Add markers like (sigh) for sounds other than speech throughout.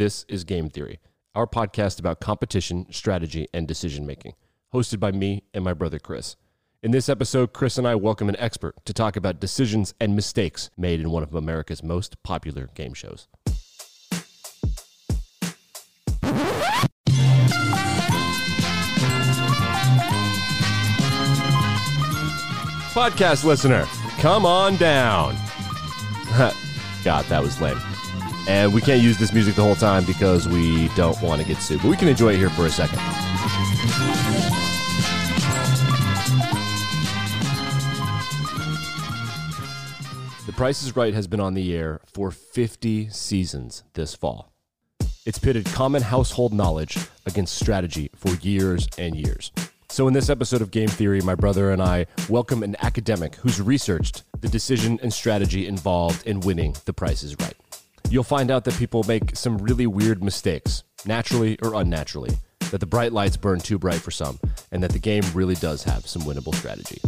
This is Game Theory, our podcast about competition, strategy, and decision making, hosted by me and my brother Chris. In this episode, Chris and I welcome an expert to talk about decisions and mistakes made in one of America's most popular game shows. Podcast listener, come on down. (laughs) God, that was lame. And we can't use this music the whole time because we don't want to get sued, but we can enjoy it here for a second. The Price is Right has been on the air for 50 seasons this fall. It's pitted common household knowledge against strategy for years and years. So, in this episode of Game Theory, my brother and I welcome an academic who's researched the decision and strategy involved in winning The Price is Right. You'll find out that people make some really weird mistakes, naturally or unnaturally, that the bright lights burn too bright for some, and that the game really does have some winnable strategy.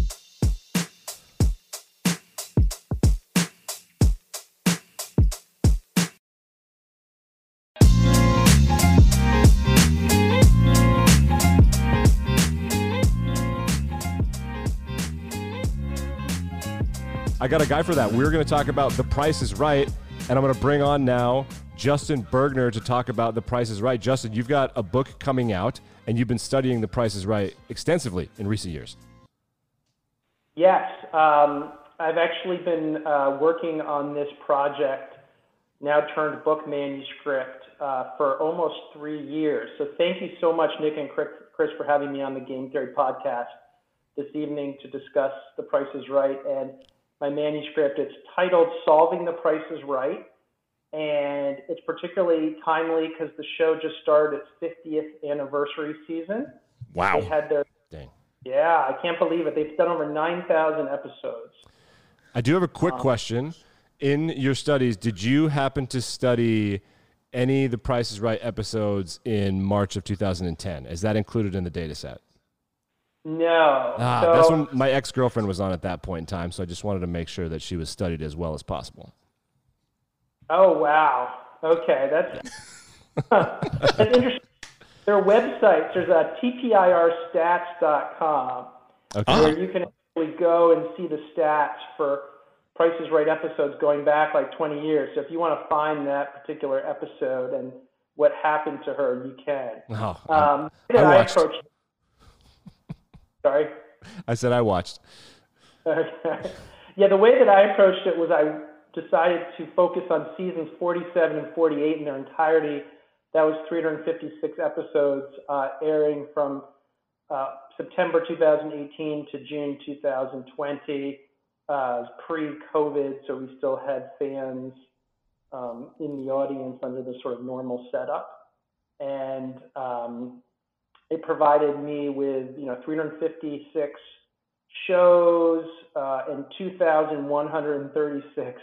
I got a guy for that. We're going to talk about The Price is Right, and I'm going to bring on now Justin Bergner to talk about The Price is Right. Justin, you've got a book coming out, and you've been studying The Price is Right extensively in recent years. Yes, um, I've actually been uh, working on this project, now turned book manuscript, uh, for almost three years. So thank you so much, Nick and Chris, for having me on the Game Theory podcast this evening to discuss The Price is Right. And my manuscript. It's titled Solving the Price is Right. And it's particularly timely because the show just started its 50th anniversary season. Wow. They had their, Dang. Yeah, I can't believe it. They've done over 9,000 episodes. I do have a quick um, question. In your studies, did you happen to study any of the Price is Right episodes in March of 2010? Is that included in the data set? No. Ah, so, that's when my ex girlfriend was on at that point in time, so I just wanted to make sure that she was studied as well as possible. Oh wow. Okay, that's (laughs) that's interesting. There are websites. There's a tpirstats.com okay. where you can actually go and see the stats for Prices Right episodes going back like 20 years. So if you want to find that particular episode and what happened to her, you can. Oh, um, I, I approached Sorry? I said I watched. Okay. Yeah, the way that I approached it was I decided to focus on seasons 47 and 48 in their entirety. That was 356 episodes uh, airing from uh, September 2018 to June 2020, uh, pre-COVID, so we still had fans um, in the audience under the sort of normal setup. And um, it provided me with you know 356 shows uh, and 2,136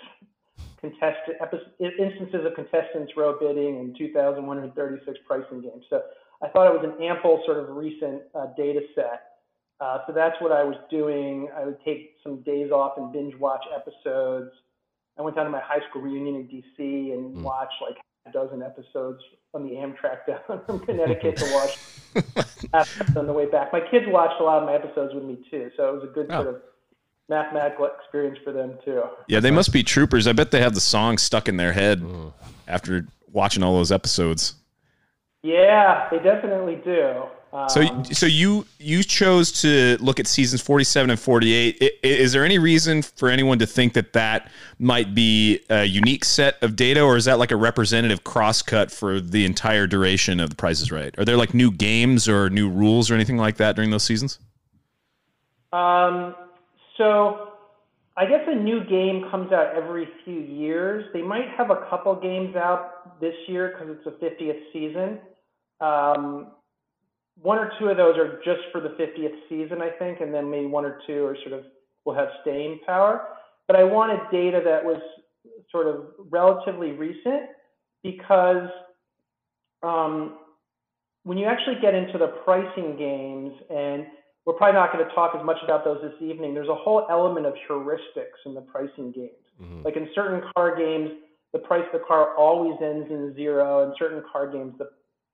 contested episodes instances of contestants row bidding and 2,136 pricing games. So I thought it was an ample sort of recent uh, data set. Uh, so that's what I was doing. I would take some days off and binge watch episodes. I went down to my high school reunion in DC and mm. watched like dozen episodes on the Amtrak down (laughs) from Connecticut to watch (laughs) on the way back. My kids watched a lot of my episodes with me too, so it was a good oh. sort of mathematical experience for them too. Yeah, they must be troopers. I bet they have the song stuck in their head mm. after watching all those episodes. Yeah, they definitely do. So, um, so you you chose to look at seasons forty seven and forty eight. Is there any reason for anyone to think that that might be a unique set of data, or is that like a representative cross cut for the entire duration of The Price is Right? Are there like new games or new rules or anything like that during those seasons? Um, so I guess a new game comes out every few years. They might have a couple games out this year because it's the 50th season. Um, one or two of those are just for the 50th season, I think, and then maybe one or two are sort of will have staying power. But I wanted data that was sort of relatively recent because um, when you actually get into the pricing games, and we're probably not going to talk as much about those this evening, there's a whole element of heuristics in the pricing games. Mm-hmm. Like in certain car games, the price of the car always ends in zero. In certain card games, the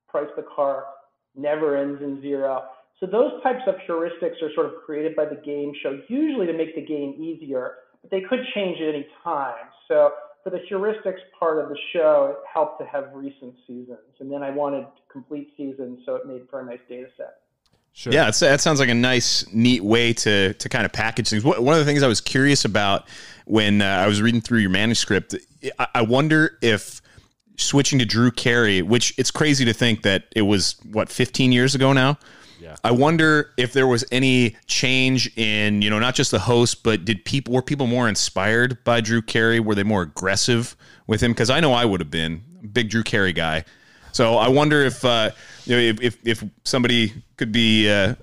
price of the car never ends in zero. So those types of heuristics are sort of created by the game show, usually to make the game easier, but they could change at any time. So for the heuristics part of the show, it helped to have recent seasons. And then I wanted complete seasons, so it made for a nice data set. Sure. Yeah, that sounds like a nice, neat way to to kind of package things. One of the things I was curious about when uh, I was reading through your manuscript, I wonder if switching to Drew Carey, which it's crazy to think that it was what 15 years ago now. Yeah. I wonder if there was any change in, you know, not just the host, but did people were people more inspired by Drew Carey? Were they more aggressive with him? Because I know I would have been big Drew Carey guy. So I wonder if uh, you know if, if, if somebody could be uh,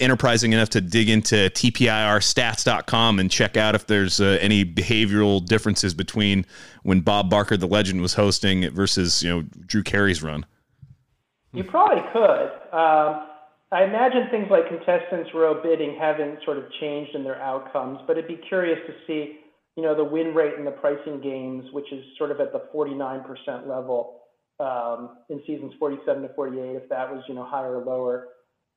enterprising enough to dig into tpirstats.com and check out if there's uh, any behavioral differences between when Bob Barker the legend was hosting versus you know Drew Carey's run. You probably could. Um, I imagine things like contestants row bidding haven't sort of changed in their outcomes, but it'd be curious to see, you know, the win rate in the pricing games, which is sort of at the 49% level um, in seasons 47 to 48, if that was you know higher or lower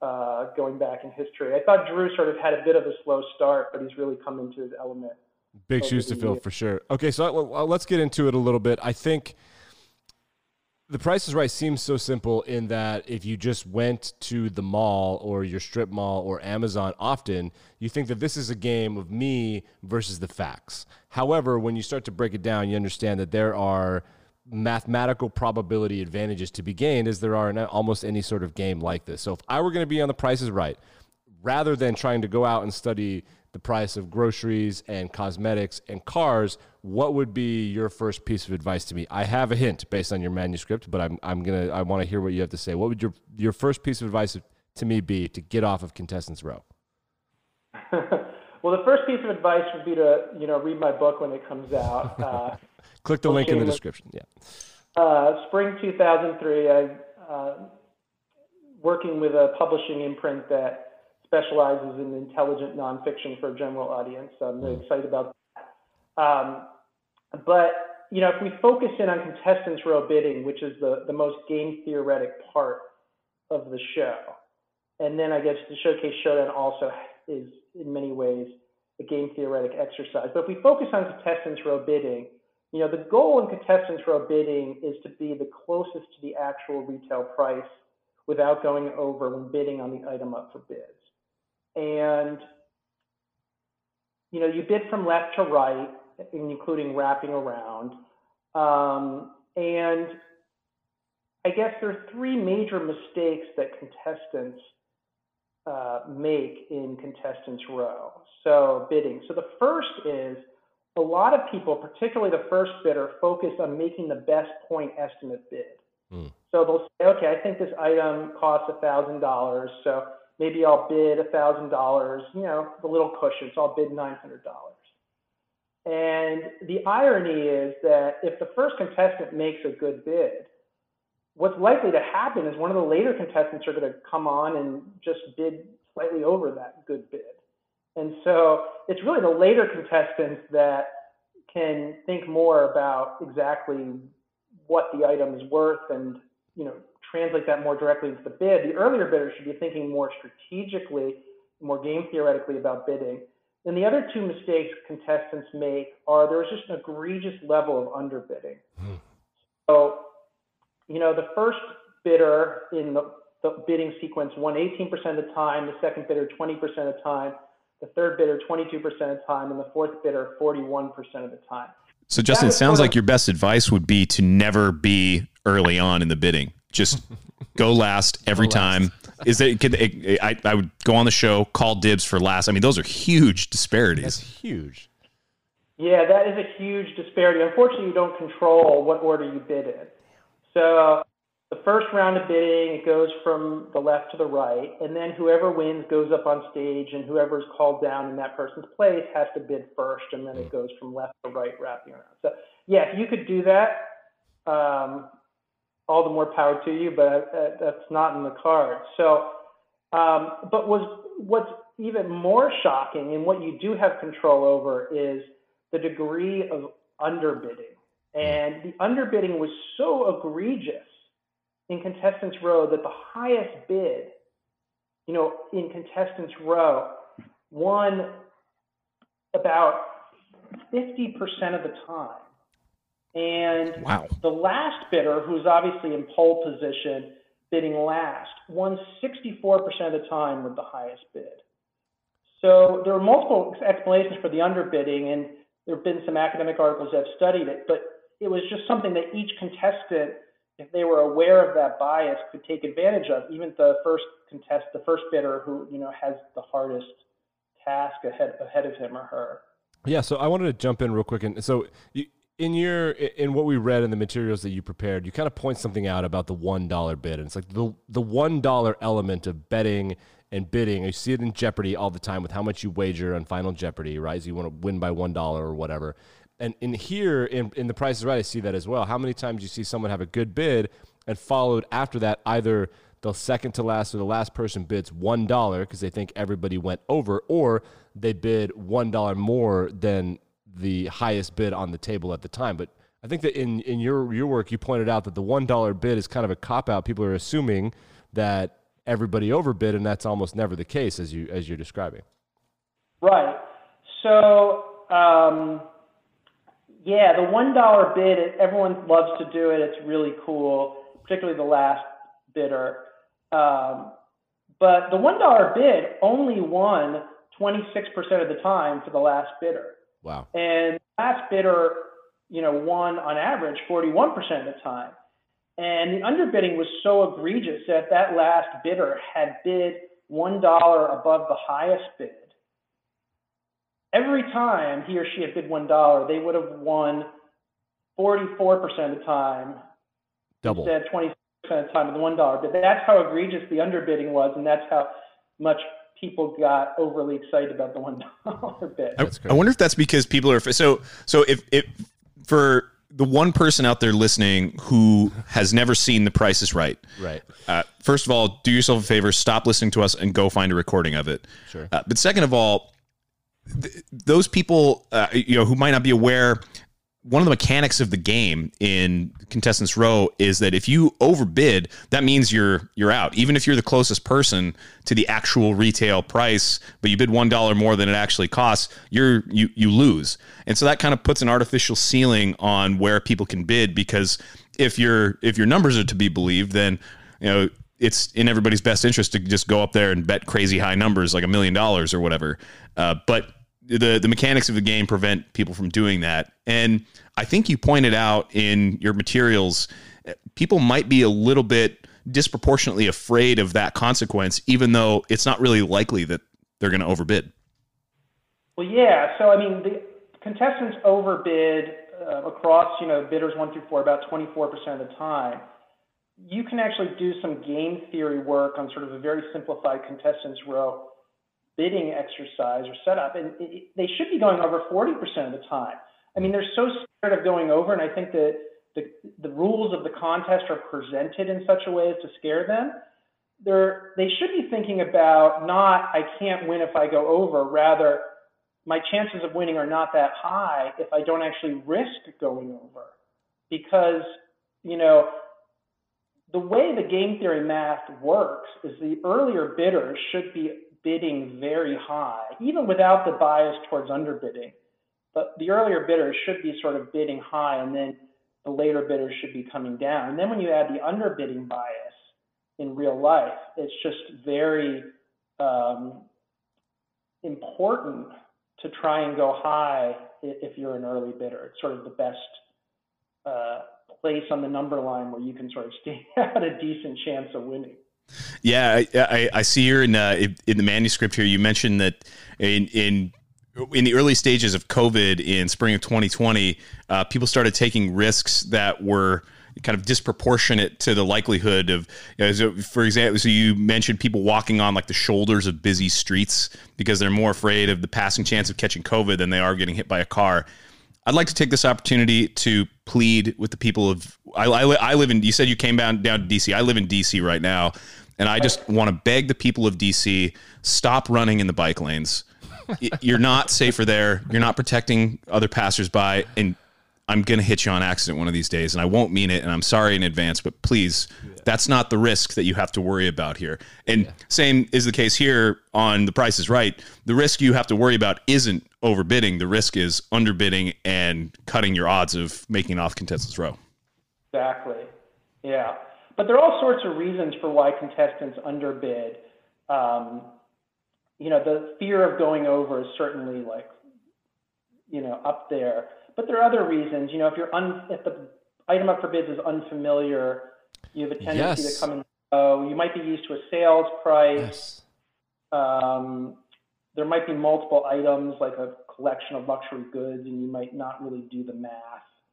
uh, going back in history. I thought Drew sort of had a bit of a slow start, but he's really come into his element. Big shoes to fill for sure. Okay, so let's get into it a little bit. I think the price is right seems so simple in that if you just went to the mall or your strip mall or Amazon often, you think that this is a game of me versus the facts. However, when you start to break it down, you understand that there are mathematical probability advantages to be gained as there are in almost any sort of game like this. So if I were going to be on the prices right, rather than trying to go out and study the price of groceries and cosmetics and cars, what would be your first piece of advice to me? I have a hint based on your manuscript, but I'm, I'm gonna I want to hear what you have to say. What would your your first piece of advice to me be to get off of contestants row? (laughs) well, the first piece of advice would be to you know read my book when it comes out. (laughs) Uh, Click the link in the description. Yeah. Uh, spring 2003, I uh, working with a publishing imprint that specializes in intelligent nonfiction for a general audience. So I'm really mm. excited about that. Um, but you know, if we focus in on contestants row bidding, which is the, the most game theoretic part of the show, and then I guess the showcase showdown also is in many ways a game theoretic exercise. But if we focus on contestants row bidding, you know, the goal in contestants row bidding is to be the closest to the actual retail price without going over when bidding on the item up for bids. And, you know, you bid from left to right, including wrapping around. Um, and I guess there are three major mistakes that contestants uh, make in contestants row. So bidding. So the first is a lot of people, particularly the first bidder, focus on making the best point estimate bid. Mm. So they'll say, okay, I think this item costs $1,000, so maybe I'll bid $1,000, you know, the little cushion, so I'll bid $900. And the irony is that if the first contestant makes a good bid, what's likely to happen is one of the later contestants are going to come on and just bid slightly over that good bid. And so it's really the later contestants that can think more about exactly what the item is worth and you know translate that more directly into the bid. The earlier bidder should be thinking more strategically, more game theoretically about bidding. And the other two mistakes contestants make are there's just an egregious level of underbidding. Hmm. So, you know, the first bidder in the, the bidding sequence won 18% of the time, the second bidder 20% of the time, the third bidder 22% of the time, and the fourth bidder 41% of the time. So, Justin, it sounds like your best advice would be to never be early on in the bidding. Just (laughs) go last every go time. Last. Is it? Could it, I, I would go on the show, call dibs for last. I mean, those are huge disparities. That's huge. Yeah, that is a huge disparity. Unfortunately, you don't control what order you bid in. So the first round of bidding, it goes from the left to the right, and then whoever wins goes up on stage, and whoever's called down in that person's place has to bid first, and then it goes from left to right, wrapping around. So, yeah, if you could do that, um, all the more power to you, but uh, that's not in the cards. So, um, but was what's even more shocking, and what you do have control over, is the degree of underbidding And the underbidding was so egregious in contestants row that the highest bid, you know, in contestants row won about 50% of the time. And Wow. the last bidder, who's obviously in pole position, bidding last, won 64% of the time with the highest bid. So there are multiple explanations for the underbidding, and there have been some academic articles that have studied it, but it was just something that each contestant, if they were aware of that bias, could take advantage of. Even the first contest, the first bidder who you know has the hardest task ahead ahead of him or her. Yeah, so I wanted to jump in real quick, and so you, in your in what we read in the materials that you prepared, you kind of point something out about the one dollar bid, and it's like the the one dollar element of betting and bidding. You see it in Jeopardy all the time with how much you wager on Final Jeopardy, right? So you want to win by one dollar or whatever. And in here in in the Price is Right, I see that as well. How many times you see someone have a good bid and followed after that either the second to last or the last person bids one dollar because they think everybody went over, or they bid one dollar more than the highest bid on the table at the time. But I think that in, in your your work you pointed out that the one dollar bid is kind of a cop out. People are assuming that everybody overbid, and that's almost never the case as you as you're describing. Right. So, um, yeah, the one dollar bid. Everyone loves to do it. It's really cool, particularly the last bidder. Um, but the one dollar bid only won 26% of the time for the last bidder, Wow. and last bidder, you know, won on average 41% of the time. And the underbidding was so egregious that that last bidder had bid one dollar above the highest bid every time he or she had bid one dollar, they would have won 44% of the time Double. instead of 20% of the time with the one dollar bid. That's how egregious the underbidding was, and that's how much people got overly excited about the one dollar bid. I, I wonder if that's because people are so so if if for the one person out there listening who has never seen The Price is Right, Right. uh, first of all, do yourself a favor, stop listening to us and go find a recording of it. Sure. Uh, but second of all, th- those people uh, you know who might not be aware, one of the mechanics of the game in contestants row is that if you overbid, that means you're you're out. Even if you're the closest person to the actual retail price, but you bid one dollar more than it actually costs, you're you you lose. And so that kind of puts an artificial ceiling on where people can bid because if your if your numbers are to be believed, then you know it's in everybody's best interest to just go up there and bet crazy high numbers like a million dollars or whatever. Uh, but the the mechanics of the game prevent people from doing that. And I think you pointed out in your materials, uh, people might be a little bit disproportionately afraid of that consequence, even though it's not really likely that they're going to overbid. Well, yeah. So I mean, the contestants overbid uh, across, you know, bidders one through four about 24% of the time. You can actually do some game theory work on sort of a very simplified contestants row bidding exercise or setup, and it, they should be going over 40% of the time. I mean, they're so scared of going over, and I think that the, the rules of the contest are presented in such a way as to scare them. They're, they should be thinking about not, I can't win if I go over, rather, my chances of winning are not that high if I don't actually risk going over. Because, you know, the way the game theory math works is the earlier bidders should be bidding very high, even without the bias towards underbidding. But the earlier bidders should be sort of bidding high, and then the later bidders should be coming down. And then when you add the underbidding bias in real life, it's just very um, important to try and go high if you're an early bidder. It's sort of the best place on the number line where you can sort of stand (laughs) a decent chance of winning. Yeah, I, I, I see here in uh, in the manuscript here you mentioned that in in in the early stages of COVID in spring of 2020, uh, people started taking risks that were kind of disproportionate to the likelihood of, you know, so for example, so you mentioned people walking on like the shoulders of busy streets because they're more afraid of the passing chance of catching COVID than they are getting hit by a car. I'd like to take this opportunity to plead with the people of. I, I, I live in. You said you came down down to DC. I live in DC right now, and I just want to beg the people of DC stop running in the bike lanes. You're not safer there. You're not protecting other passersby, and I'm going to hit you on accident one of these days, and I won't mean it, and I'm sorry in advance, but please, yeah. that's not the risk that you have to worry about here. And yeah. same is the case here on The Price is Right. The risk you have to worry about isn't overbidding. The risk is underbidding and cutting your odds of making off contestants row. Exactly. Yeah. But there are all sorts of reasons for why contestants underbid. Um, you know, the fear of going over is certainly like, you know, up there. But there are other reasons. You know, if you're un, if the item up for bids is unfamiliar, you have a tendency yes. to come in low. You might be used to a sales price. Yes. Um, there might be multiple items like a collection of luxury goods, and you might not really do the math.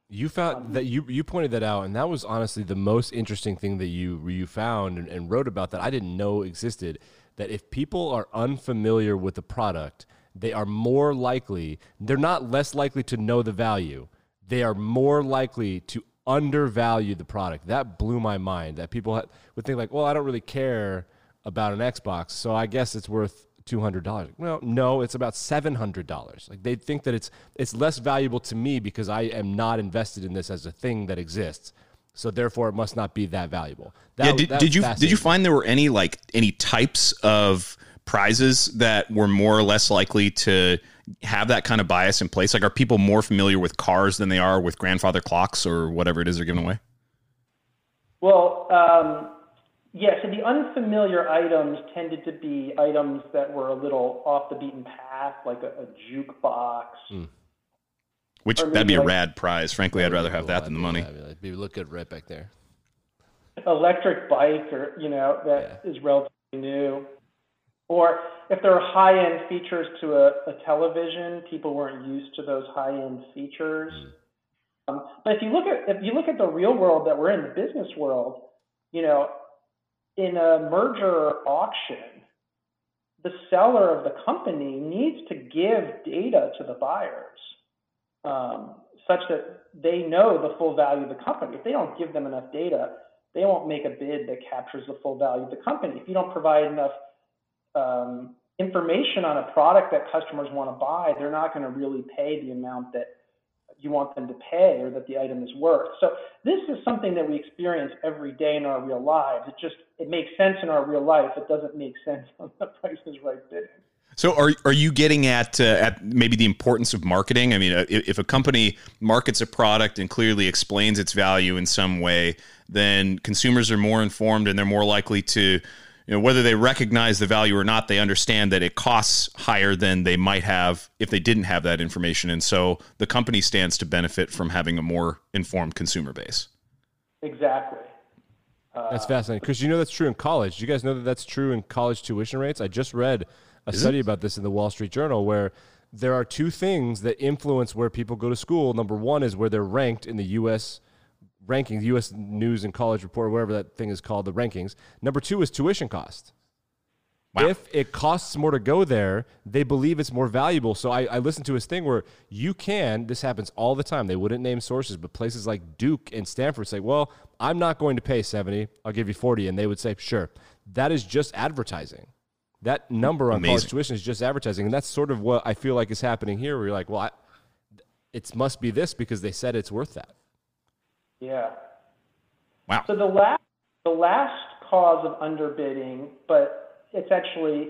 You found um, that you you pointed that out, and that was honestly the most interesting thing that you you found and, and wrote about that I didn't know existed. That if people are unfamiliar with the product, they are more likely, they're not less likely to know the value. They are more likely to undervalue the product. That blew my mind that people would think like, well, I don't really care about an Xbox, so I guess it's worth $200. Well, no, it's about $700. Like they think that it's it's less valuable to me because I am not invested in this as a thing that exists. So therefore it must not be that valuable. That, yeah, did, did you did you find there were any like any types of prizes that were more or less likely to have that kind of bias in place? Like, are people more familiar with cars than they are with grandfather clocks or whatever it is they're giving away? Well, um, yeah, so the unfamiliar items tended to be items that were a little off the beaten path, like a, a jukebox. Mm. Which that'd be like, a rad prize. Frankly, I'd rather have that than the money. Maybe look good right back there. Electric bike, or you know, that yeah. is relatively new. Or if there are high-end features to a, a television, people weren't used to those high-end features. Mm. Um, but if you look at if you look at the real world that we're in, the business world, you know, in a merger auction, the seller of the company needs to give data to the buyers um, such that they know the full value of the company. If they don't give them enough data, they won't make a bid that captures the full value of the company. If you don't provide enough um, information on a product that customers want to buy, they're not going to really pay the amount that you want them to pay or that the item is worth. So this is something that we experience every day in our real lives. It just it makes sense in our real life. It doesn't make sense (laughs) on the Price is Right bidding. So are are you getting at uh, at maybe the importance of marketing? I mean, uh, if a company markets a product and clearly explains its value in some way, then consumers are more informed and they're more likely to you know, whether they recognize the value or not, they understand that it costs higher than they might have if they didn't have that information. And so the company stands to benefit from having a more informed consumer base. Exactly. Uh, that's fascinating because you know that's true in college. Do you guys know that that's true in college tuition rates? I just read a study it? about this in the Wall Street Journal where there are two things that influence where people go to school. Number one is where they're ranked in the U.S rankings, U.S. News and College Report, whatever that thing is called, the rankings. Number two is tuition cost. Wow. If it costs more to go there, they believe it's more valuable. So I, I listened to his thing where you can, this happens all the time. They wouldn't name sources, but places like Duke and Stanford say, well, I'm not going to pay 70, I'll give you 40. And they would say, sure. That is just advertising. That number on Amazing. college tuition is just advertising. And that's sort of what I feel like is happening here where you're like, well, I, it must be this because they said it's worth that. Yeah. Wow. So the last the last cause of underbidding, but it's actually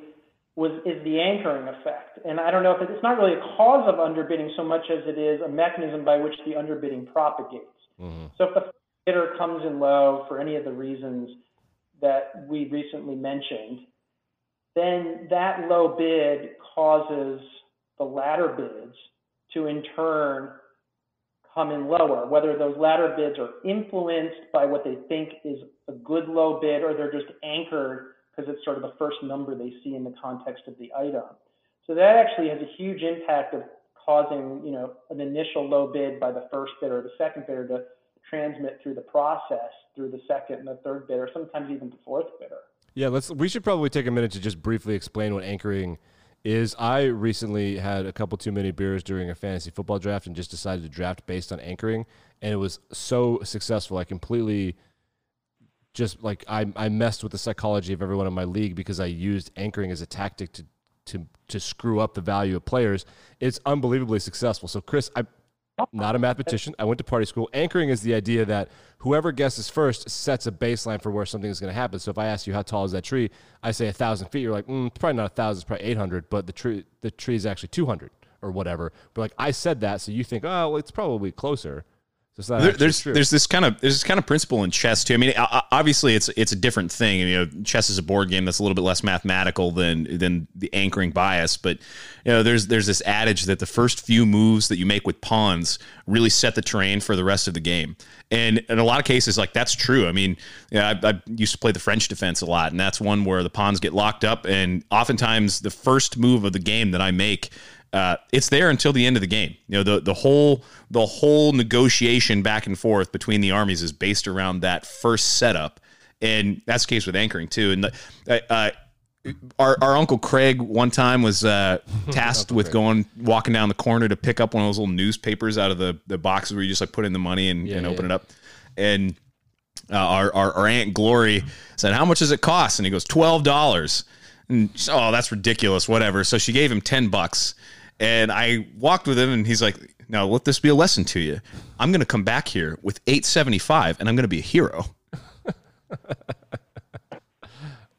was is the anchoring effect. And I don't know if it, it's not really a cause of underbidding so much as it is a mechanism by which the underbidding propagates. Mm-hmm. So if the bidder comes in low for any of the reasons that we recently mentioned, then that low bid causes the latter bids to in turn come in lower, whether those latter bids are influenced by what they think is a good low bid or they're just anchored because it's sort of the first number they see in the context of the item. So that actually has a huge impact of causing, you know, an initial low bid by the first bidder or the second bidder to transmit through the process through the second and the third bidder, sometimes even the fourth bidder. Yeah, let's we should probably take a minute to just briefly explain what anchoring is I recently had a couple too many beers during a fantasy football draft and just decided to draft based on anchoring, and it was so successful. I completely just like I, I messed with the psychology of everyone in my league because I used anchoring as a tactic to to to screw up the value of players. It's unbelievably successful. So Chris, I not a mathematician. I went to party school. Anchoring is the idea that whoever guesses first sets a baseline for where something is going to happen. So if I ask you how tall is that tree, I say a thousand feet. You're like, mm, probably not a thousand. It's probably eight hundred. But the tree, the tree is actually two hundred or whatever. But like I said that, so you think, oh, well, it's probably closer. So there, there's true. there's this kind of there's this kind of principle in chess too. I mean, obviously it's it's a different thing. You know, chess is a board game that's a little bit less mathematical than than the anchoring bias. But you know, there's there's this adage that the first few moves that you make with pawns really set the terrain for the rest of the game. And in a lot of cases, like that's true. I mean, you know, I, I used to play the French defense a lot, and that's one where the pawns get locked up, and oftentimes the first move of the game that I make uh, it's there until the end of the game. You know, the the whole the whole negotiation back and forth between the armies is based around that first setup, and that's the case with anchoring too. And the, uh, uh our our uncle Craig one time was uh, (laughs) tasked with Craig. going walking down the corner to pick up one of those little newspapers out of the the boxes where you just like put in the money and, yeah, and open yeah. it up, and. Uh, our, our, our aunt Glory said, "How much does it cost?" And he goes, 12 dollars." And oh, that's ridiculous. Whatever. So she gave him ten bucks, and I walked with him, and he's like, "Now let this be a lesson to you. I'm going to come back here with 875, and I'm going to be a hero." (laughs)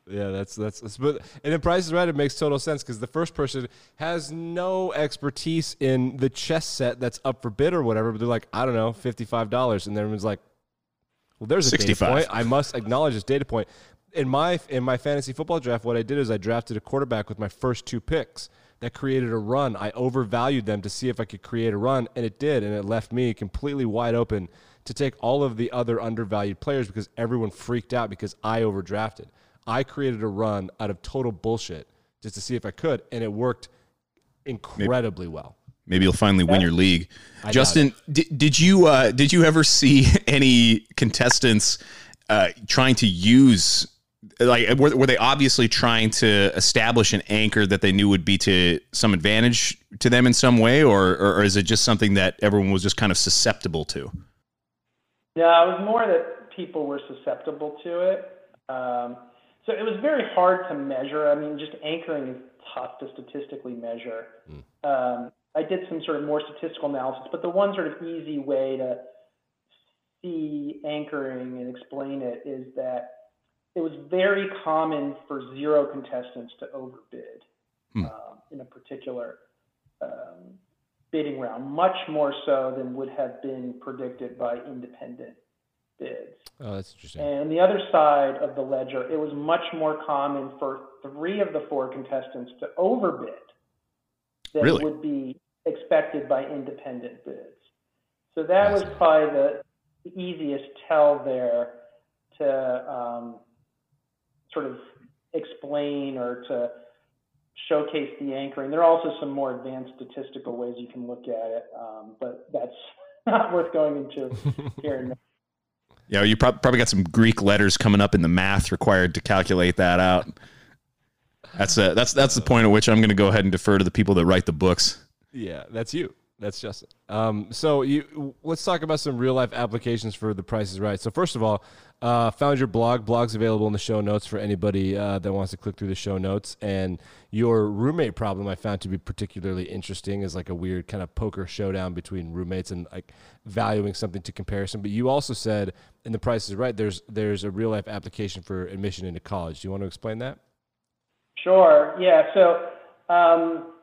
Yeah, that's, that's that's but and then Price is Right. It makes total sense because the first person has no expertise in the chess set that's up for bid or whatever. But they're like, I don't know, fifty five dollars, and everyone's like, Well, there's a 65. data point. I must acknowledge this data point. In my in my fantasy football draft, what I did is I drafted a quarterback with my first two picks that created a run. I overvalued them to see if I could create a run, and it did, and it left me completely wide open to take all of the other undervalued players because everyone freaked out because I overdrafted. I created a run out of total bullshit just to see if I could, and it worked incredibly maybe, well. Maybe you'll finally win your league. I Justin, did, did you uh, did you ever see (laughs) any contestants uh, trying to use like were, were they obviously trying to establish an anchor that they knew would be to some advantage to them in some way or, or, or is it just something that everyone was just kind of susceptible to? Yeah it was more that people were susceptible to it. Um, so it was very hard to measure. I mean just anchoring is tough to statistically measure. Mm. um, i did some sort of more statistical analysis but the one sort of easy way to see anchoring and explain it is that it was very common for zero contestants to overbid hmm. um, in a particular um, bidding round, much more so than would have been predicted by independent bids. Oh, that's interesting. And on the other side of the ledger, it was much more common for three of the four contestants to overbid than really? would be expected by independent bids. So that was probably the, the easiest tell there to um, sort of explain or to showcase the anchoring. There are also some more advanced statistical ways you can look at it, um, but that's (laughs) not worth going into (laughs) here. Yeah, you probably got some Greek letters coming up in the math required to calculate that out. That's a, that's that's the point at which I'm going to go ahead and defer to the people that write the books. Yeah, that's you. That's Justin. Um, so you let's talk about some real life applications for the prices right. So first of all, uh, found your blog. Blog's available in the show notes for anybody uh, that wants to click through the show notes. And your roommate problem I found to be particularly interesting is like a weird kind of poker showdown between roommates and like valuing something to comparison. But you also said in the Price is Right, there's there's a real life application for admission into college. Do you want to explain that? Sure. Yeah. So. Um,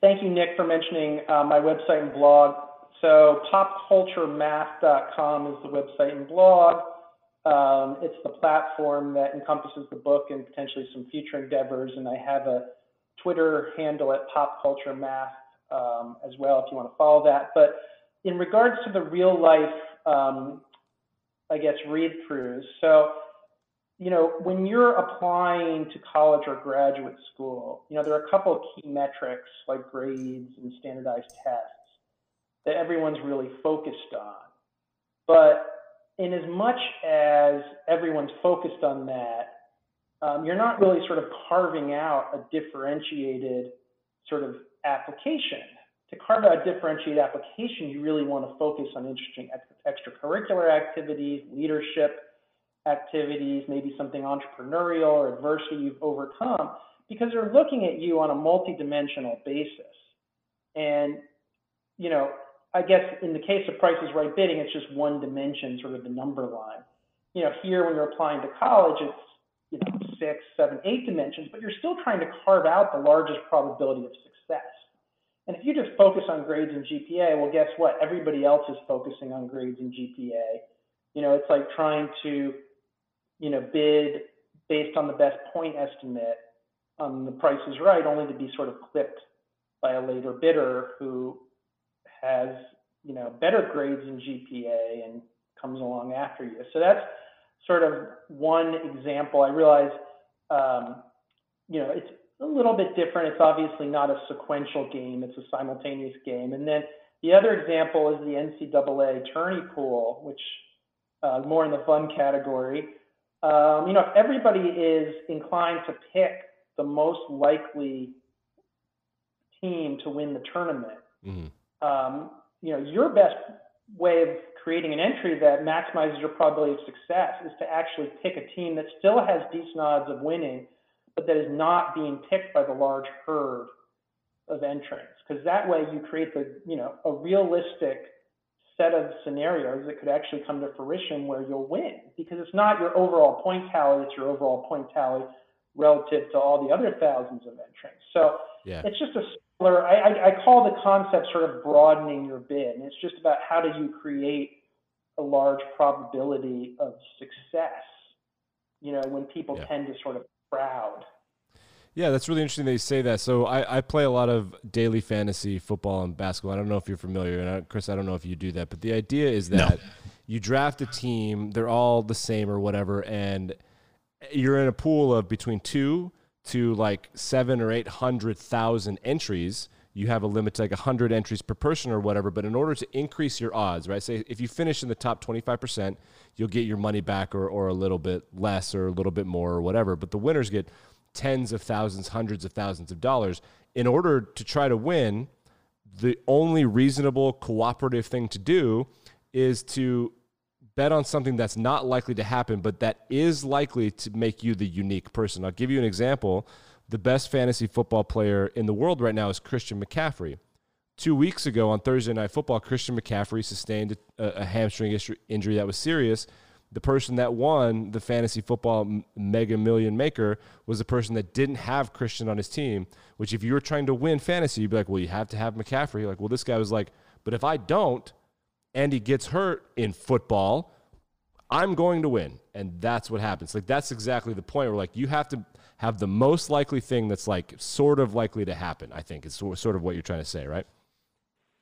Thank you, Nick, for mentioning uh, my website and blog. So popculturemath.com is the website and blog. Um, it's the platform that encompasses the book and potentially some future endeavors. And I have a Twitter handle at popculturemath um, as well if you want to follow that. But in regards to the real life, um, I guess, read throughs. So you know, when you're applying to college or graduate school, you know, there are a couple of key metrics like grades and standardized tests that everyone's really focused on. But in as much as everyone's focused on that, um, you're not really sort of carving out a differentiated sort of application. To carve out a differentiated application, you really want to focus on interesting extracurricular activities, leadership, activities, maybe something entrepreneurial or adversity you've overcome, because they're looking at you on a multidimensional basis. And, you know, I guess in the case of prices Right bidding, it's just one dimension, sort of the number line. You know, here when you're applying to college, it's you know six, seven, eight dimensions, but you're still trying to carve out the largest probability of success. And if you just focus on grades and GPA, well, guess what? Everybody else is focusing on grades and GPA. You know, it's like trying to, you know, bid based on the best point estimate on the price is right, only to be sort of clipped by a later bidder who has, you know, better grades in GPA and comes along after you. So that's sort of one example. I realize, um, you know, it's a little bit different. It's obviously not a sequential game, it's a simultaneous game. And then the other example is the NCAA tourney pool, which uh, more in the fun category. Um, you know, if everybody is inclined to pick the most likely team to win the tournament, mm-hmm. um, you know, your best way of creating an entry that maximizes your probability of success is to actually pick a team that still has decent odds of winning but that is not being picked by the large herd of entrants. Because that way you create the, you know, a realistic set of scenarios that could actually come to fruition where you'll win. Because it's not your overall point tally, it's your overall point tally relative to all the other thousands of entrants. So yeah. it's just a similar, I, I, I call the concept sort of broadening your bid. And it's just about how do you create a large probability of success, you know, when people yeah. tend to sort of proud. Yeah, that's really interesting that you say that. So I, I play a lot of daily fantasy football and basketball. I don't know if you're familiar, and I, Chris, I don't know if you do that, but the idea is that no. you draft a team, they're all the same or whatever, and you're in a pool of between two to like seven or eight hundred thousand entries. You have a limit to like hundred entries per person or whatever. But in order to increase your odds, right? Say if you finish in the top twenty five percent, you'll get your money back or, or a little bit less or a little bit more or whatever. But the winners get tens of thousands, hundreds of thousands of dollars. In order to try to win, the only reasonable cooperative thing to do is to bet on something that's not likely to happen, but that is likely to make you the unique person. I'll give you an example. The best fantasy football player in the world right now is Christian McCaffrey. Two weeks ago on Thursday Night Football, Christian McCaffrey sustained a, a hamstring injury that was serious. The person that won the fantasy football mega million maker was the person that didn't have Christian on his team. Which, if you were trying to win fantasy, you'd be like, well, you have to have McCaffrey. Like, well, this guy was like, but if I don't, and he gets hurt in football, I'm going to win. And that's what happens. Like, that's exactly the point where, like, you have to have the most likely thing that's, like, sort of likely to happen, I think, is sort of what you're trying to say, right?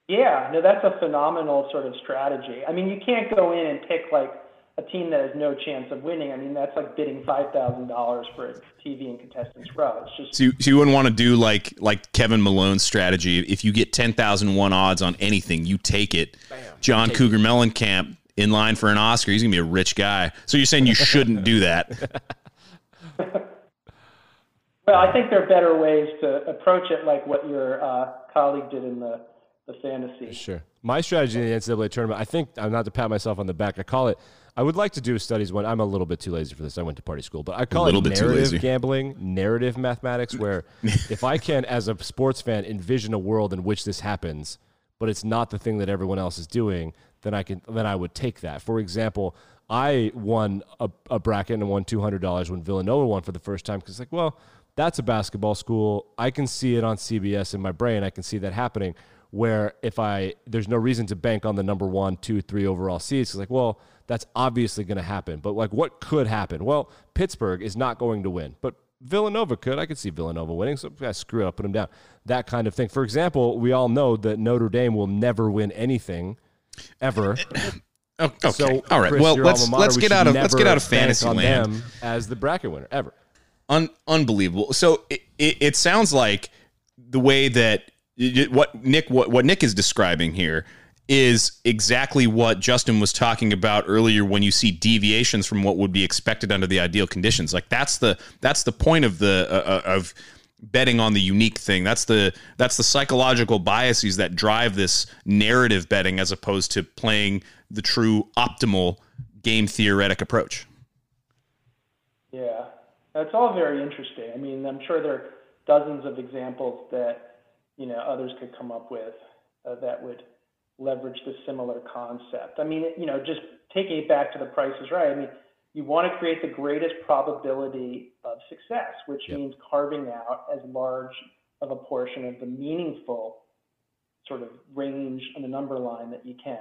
Yeah, no, that's a phenomenal sort of strategy. I mean, you can't go in and pick like a team that has no chance of winning. I mean, that's like bidding five thousand dollars for a TV and contestants row. It's just so you, so you wouldn't want to do like like Kevin Malone's strategy. If you get ten thousand one odds on anything, you take it. Bam, John take Cougar it. Mellencamp in line for an Oscar. He's gonna be a rich guy. So you're saying you shouldn't do that? (laughs) well, I think there are better ways to approach it, like what your uh, colleague did in the the fantasy. Sure. My strategy in the NCAA tournament, I think, I'm not to pat myself on the back. I call it. I would like to do studies when I'm a little bit too lazy for this. I went to party school, but I call it narrative gambling, narrative mathematics, (laughs) where if I can, as a sports fan, envision a world in which this happens, but it's not the thing that everyone else is doing, then I can, then I would take that. For example, I won a, a bracket and won two hundred dollars when Villanova won for the first time because, like, well, that's a basketball school. I can see it on CBS in my brain. I can see that happening where if I there's no reason to bank on the number one, two, three overall seeds. It's like, well, that's obviously going to happen. But like, what could happen? Well, Pittsburgh is not going to win, but Villanova could. I could see Villanova winning. So I screw it up, put them down. That kind of thing. For example, we all know that Notre Dame will never win anything ever. (coughs) Oh, okay. So, all right. Chris, well, let's mater, let's get out of let's get out of fantasy land as the bracket winner ever. Un- unbelievable. So it, it, it sounds like the way that what Nick what, what Nick is describing here is exactly what Justin was talking about earlier when you see deviations from what would be expected under the ideal conditions. Like that's the that's the point of the uh, uh, of betting on the unique thing. That's the that's the psychological biases that drive this narrative betting as opposed to playing the true optimal game theoretic approach. Yeah. That's all very interesting. I mean i'm sure there are dozens of examples that you know others could come up with uh, that would leverage the similar concept. I mean, you know, just taking it back to the prices right. I mean, you want to create the greatest probability of success, which yep. means carving out as large of a portion of the meaningful sort of range on the number line that you can.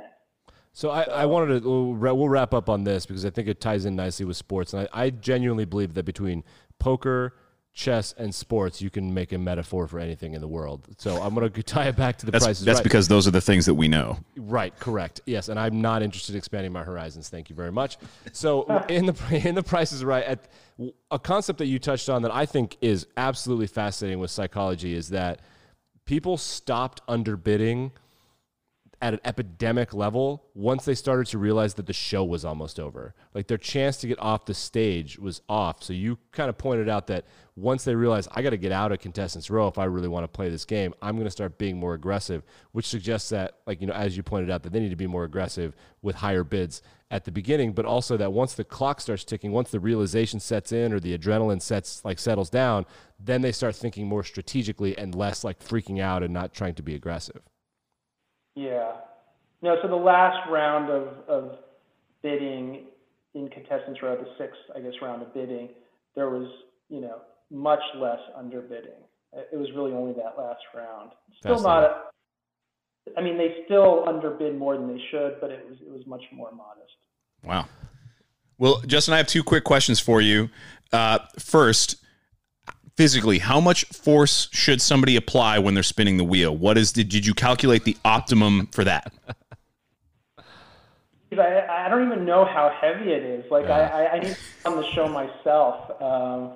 So I, I wanted to we'll wrap up on this because I think it ties in nicely with sports, and I, I genuinely believe that between poker, chess, and sports, you can make a metaphor for anything in the world. So I'm going (laughs) to tie it back to the that's, prices. That's right. because those are the things that we know. Right. Correct. Yes, and I'm not interested in expanding my horizons. Thank you very much. So (laughs) in the (laughs) in the Price is Right, at, a concept that you touched on that I think is absolutely fascinating with psychology is that people stopped underbidding at an epidemic level once they started to realize that the show was almost over. Like their chance to get off the stage was off. So you kind of pointed out that once they realize I got to get out of contestants row if I really want to play this game, I'm going to start being more aggressive, which suggests that like you know as you pointed out that they need to be more aggressive with higher bids at the beginning, but also that once the clock starts ticking, once the realization sets in or the adrenaline sets like settles down, then they start thinking more strategically and less like freaking out and not trying to be aggressive. Yeah. No, so the last round of, of bidding in contestants row, the sixth, I guess, round of bidding, there was, you know, much less underbidding. It was really only that last round. Still not. A, I mean, they still underbid more than they should, but it was it was much more modest. Wow. Well, Justin, I have two quick questions for you. Uh, first, physically, how much force should somebody apply when they're spinning the wheel? What is did, did you calculate the optimum for that? I, I don't even know how heavy it is. Like yeah. I, I need to on the show myself. Um,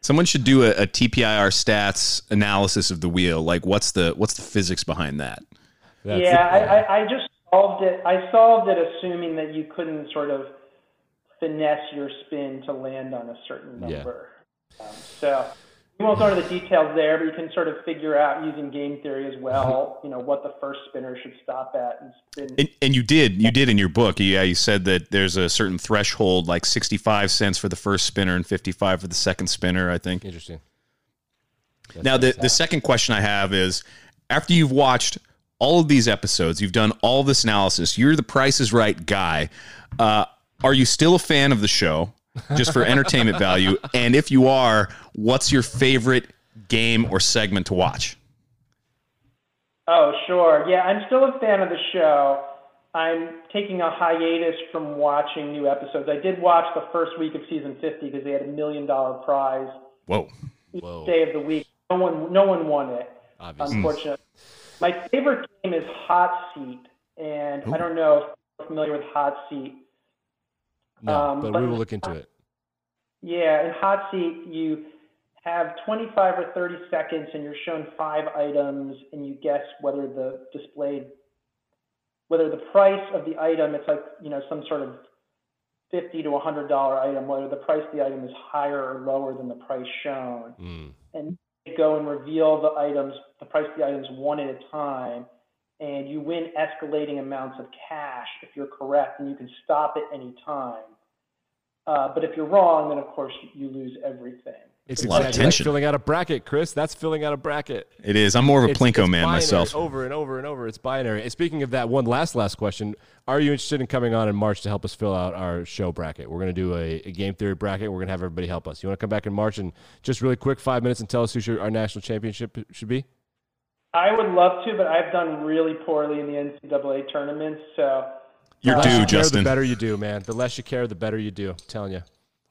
Someone should do a, a, TPIR stats analysis of the wheel. Like, what's the what's the physics behind that? That's yeah, I, I just solved it. I solved it assuming that you couldn't sort of finesse your spin to land on a certain number. Yeah. Um, so we won't go into the details there, but you can sort of figure out using game theory as well, you know, what the first spinner should stop at and spin. And, and you did, you did in your book. Yeah, you said that there's a certain threshold, like 65 cents for the first spinner and 55 for the second spinner, I think. Interesting. That's now, the, the second question I have is after you've watched all of these episodes, you've done all this analysis, you're the Price is Right guy. Uh, are you still a fan of the show? Just for entertainment value? And if you are, what's your favorite game or segment to watch? Oh, sure. Yeah, I'm still a fan of the show. I'm taking a hiatus from watching new episodes. I did watch the first week of season 50 because they had a million dollar prize. Whoa. Whoa. day of the week. No one, no one won it, Obviously. unfortunately. My favorite game is Hot Seat, and Ooh. I don't know if you're familiar with Hot Seat. No, um, but, but, we will look into it. Yeah, in hot seat, you have 25 or 30 seconds, and you're shown five items, and you guess whether the displayed, whether the price of the item, it's like you know some sort of 50 to 100 dollar item, whether the price of the item is higher or lower than the price shown, mm. and go and reveal the items, the price of the items one at a time, and you win escalating amounts of cash if you're correct, and you can stop at any time. Uh, but if you're wrong, then of course you lose everything. It's a lot of tension. Like filling out a bracket, Chris. That's filling out a bracket. It is. I'm more of a it's, Plinko it's man myself. Over and over and over. It's binary. And speaking of that, one last last question: Are you interested in coming on in March to help us fill out our show bracket? We're going to do a, a, game theory bracket. We're going to have everybody help us. You want to come back in March and just really quick five minutes and tell us who should, our national championship should be? I would love to, but I've done really poorly in the NCAA tournaments, so you're due, you Justin. the better you do, man. The less you care, the better you do. I'm telling you.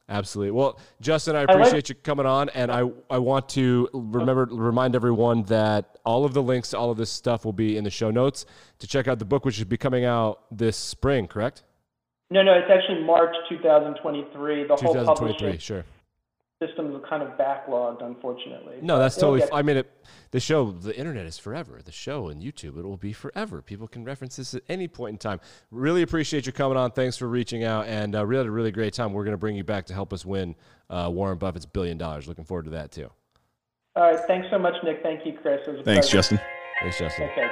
Absolutely. Well, Justin, I appreciate I like- you coming on, and I, I want to remember remind everyone that all of the links to all of this stuff will be in the show notes to check out the book, which should be coming out this spring. Correct? No, no, it's actually March 2023. The 2023, whole publishing. Sure systems are kind of backlogged, unfortunately. No, that's totally. Get- I mean, it, the show, the internet is forever. The show and YouTube, it will be forever. People can reference this at any point in time. Really appreciate you coming on. Thanks for reaching out, and uh, really had a really great time. We're going to bring you back to help us win uh, Warren Buffett's billion dollars. Looking forward to that too. All right. Thanks so much, Nick. Thank you, Chris. Thanks, pleasure. Justin. Thanks, Justin. Okay.